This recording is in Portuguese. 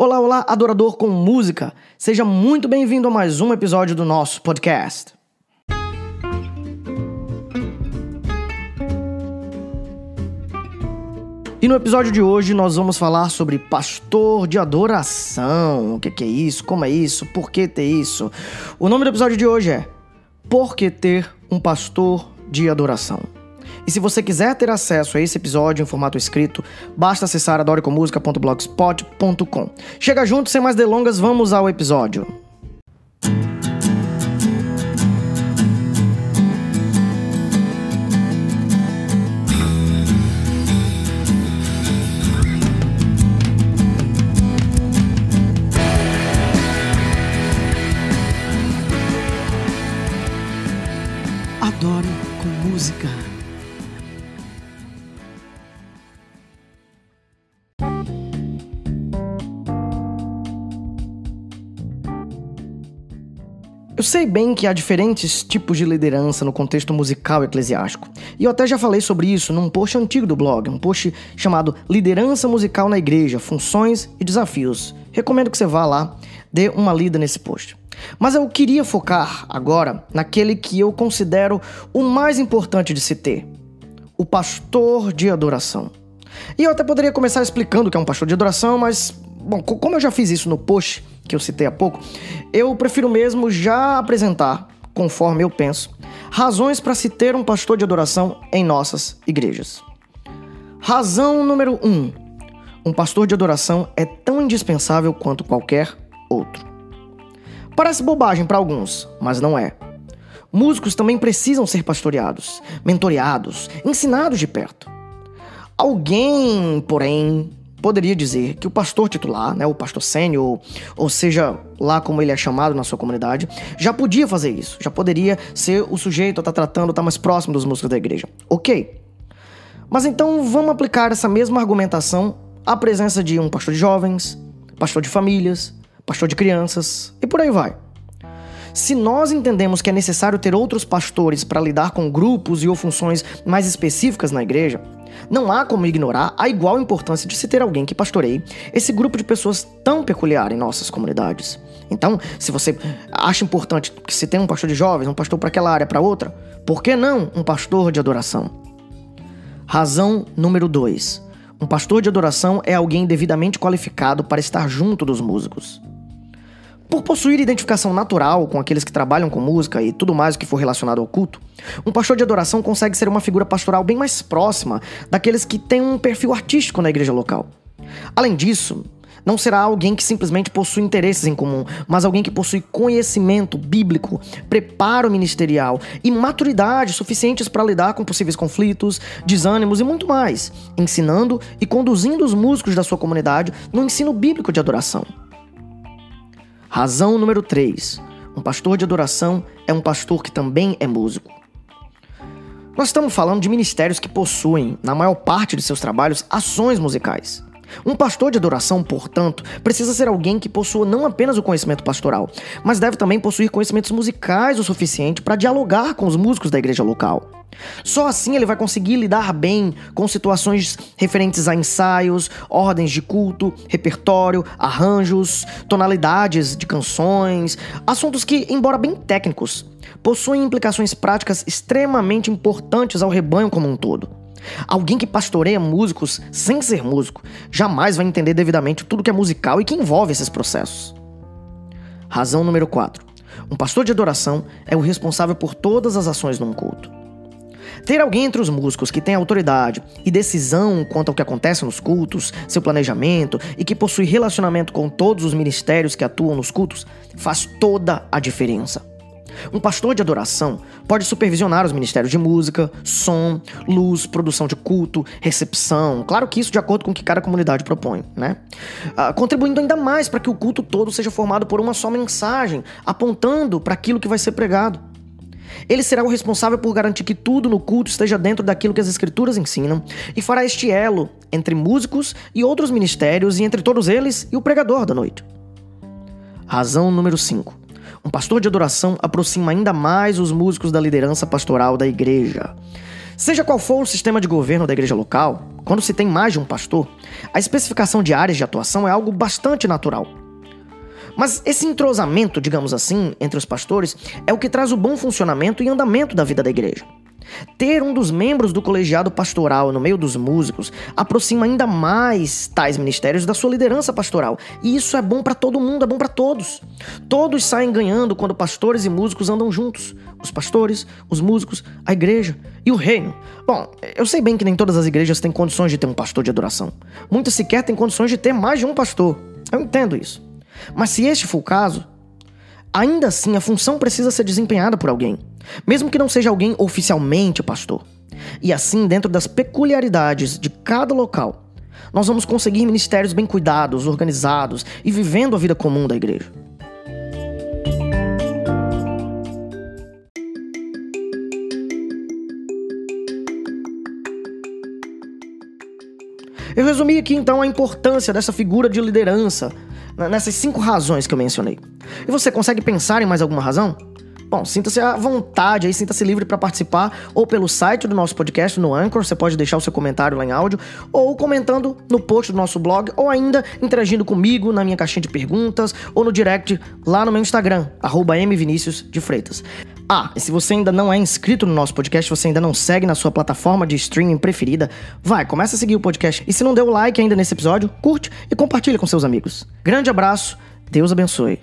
Olá, olá, adorador com música! Seja muito bem-vindo a mais um episódio do nosso podcast. E no episódio de hoje nós vamos falar sobre pastor de adoração. O que, é isso? Como é isso? Por que ter isso? O nome do episódio de hoje é Por que ter um pastor de adoração? E se você quiser ter acesso a esse episódio em formato escrito, basta acessar adorecomusica.blogspot.com. Chega junto, sem mais delongas, vamos ao episódio. Adoro com música. Eu sei bem que há diferentes tipos de liderança no contexto musical eclesiástico. E eu até já falei sobre isso num post antigo do blog, um post chamado Liderança Musical na Igreja: Funções e Desafios. Recomendo que você vá lá, dê uma lida nesse post. Mas eu queria focar agora naquele que eu considero o mais importante de se ter: o pastor de adoração. E eu até poderia começar explicando o que é um pastor de adoração, mas, bom, como eu já fiz isso no post que eu citei há pouco, eu prefiro mesmo já apresentar, conforme eu penso, razões para se ter um pastor de adoração em nossas igrejas. Razão número 1. Um, um pastor de adoração é tão indispensável quanto qualquer outro. Parece bobagem para alguns, mas não é. Músicos também precisam ser pastoreados, mentoreados, ensinados de perto. Alguém, porém, poderia dizer que o pastor titular, né, o pastor sênior, ou seja, lá como ele é chamado na sua comunidade, já podia fazer isso, já poderia ser o sujeito a estar tá tratando, estar tá mais próximo dos músicos da igreja. Ok. Mas então vamos aplicar essa mesma argumentação à presença de um pastor de jovens, pastor de famílias, pastor de crianças e por aí vai. Se nós entendemos que é necessário ter outros pastores para lidar com grupos e ou funções mais específicas na igreja, não há como ignorar a igual importância de se ter alguém que pastoreie esse grupo de pessoas tão peculiar em nossas comunidades. Então, se você acha importante que se tenha um pastor de jovens, um pastor para aquela área, para outra, por que não um pastor de adoração? Razão número 2. Um pastor de adoração é alguém devidamente qualificado para estar junto dos músicos. Por possuir identificação natural com aqueles que trabalham com música e tudo mais o que for relacionado ao culto, um pastor de adoração consegue ser uma figura pastoral bem mais próxima daqueles que têm um perfil artístico na igreja local. Além disso, não será alguém que simplesmente possui interesses em comum, mas alguém que possui conhecimento bíblico, preparo ministerial e maturidade suficientes para lidar com possíveis conflitos, desânimos e muito mais, ensinando e conduzindo os músicos da sua comunidade no ensino bíblico de adoração. Razão número 3. Um pastor de adoração é um pastor que também é músico. Nós estamos falando de ministérios que possuem, na maior parte de seus trabalhos, ações musicais. Um pastor de adoração, portanto, precisa ser alguém que possua não apenas o conhecimento pastoral, mas deve também possuir conhecimentos musicais o suficiente para dialogar com os músicos da igreja local. Só assim ele vai conseguir lidar bem com situações referentes a ensaios, ordens de culto, repertório, arranjos, tonalidades de canções, assuntos que, embora bem técnicos, possuem implicações práticas extremamente importantes ao rebanho como um todo. Alguém que pastoreia músicos sem ser músico jamais vai entender devidamente tudo que é musical e que envolve esses processos. Razão número 4. Um pastor de adoração é o responsável por todas as ações num culto. Ter alguém entre os músicos que tem autoridade e decisão quanto ao que acontece nos cultos, seu planejamento e que possui relacionamento com todos os ministérios que atuam nos cultos faz toda a diferença. Um pastor de adoração pode supervisionar os ministérios de música, som, luz, produção de culto, recepção. Claro que isso de acordo com o que cada comunidade propõe, né? Ah, contribuindo ainda mais para que o culto todo seja formado por uma só mensagem, apontando para aquilo que vai ser pregado. Ele será o responsável por garantir que tudo no culto esteja dentro daquilo que as escrituras ensinam e fará este elo entre músicos e outros ministérios e entre todos eles e o pregador da noite. Razão número 5. Um pastor de adoração aproxima ainda mais os músicos da liderança pastoral da igreja. Seja qual for o sistema de governo da igreja local, quando se tem mais de um pastor, a especificação de áreas de atuação é algo bastante natural. Mas esse entrosamento, digamos assim, entre os pastores é o que traz o bom funcionamento e andamento da vida da igreja. Ter um dos membros do colegiado pastoral no meio dos músicos aproxima ainda mais tais ministérios da sua liderança pastoral. E isso é bom para todo mundo, é bom para todos. Todos saem ganhando quando pastores e músicos andam juntos. Os pastores, os músicos, a igreja e o reino. Bom, eu sei bem que nem todas as igrejas têm condições de ter um pastor de adoração. Muitas sequer têm condições de ter mais de um pastor. Eu entendo isso. Mas se este for o caso, ainda assim a função precisa ser desempenhada por alguém mesmo que não seja alguém oficialmente pastor. E assim, dentro das peculiaridades de cada local, nós vamos conseguir ministérios bem cuidados, organizados e vivendo a vida comum da igreja. Eu resumi aqui então a importância dessa figura de liderança nessas cinco razões que eu mencionei. E você consegue pensar em mais alguma razão? Bom, sinta-se à vontade aí, sinta-se livre para participar ou pelo site do nosso podcast no Anchor, você pode deixar o seu comentário lá em áudio, ou comentando no post do nosso blog, ou ainda interagindo comigo na minha caixinha de perguntas ou no direct lá no meu Instagram, mviniciusdefreitas. Ah, e se você ainda não é inscrito no nosso podcast, você ainda não segue na sua plataforma de streaming preferida, vai, começa a seguir o podcast. E se não deu like ainda nesse episódio, curte e compartilha com seus amigos. Grande abraço, Deus abençoe.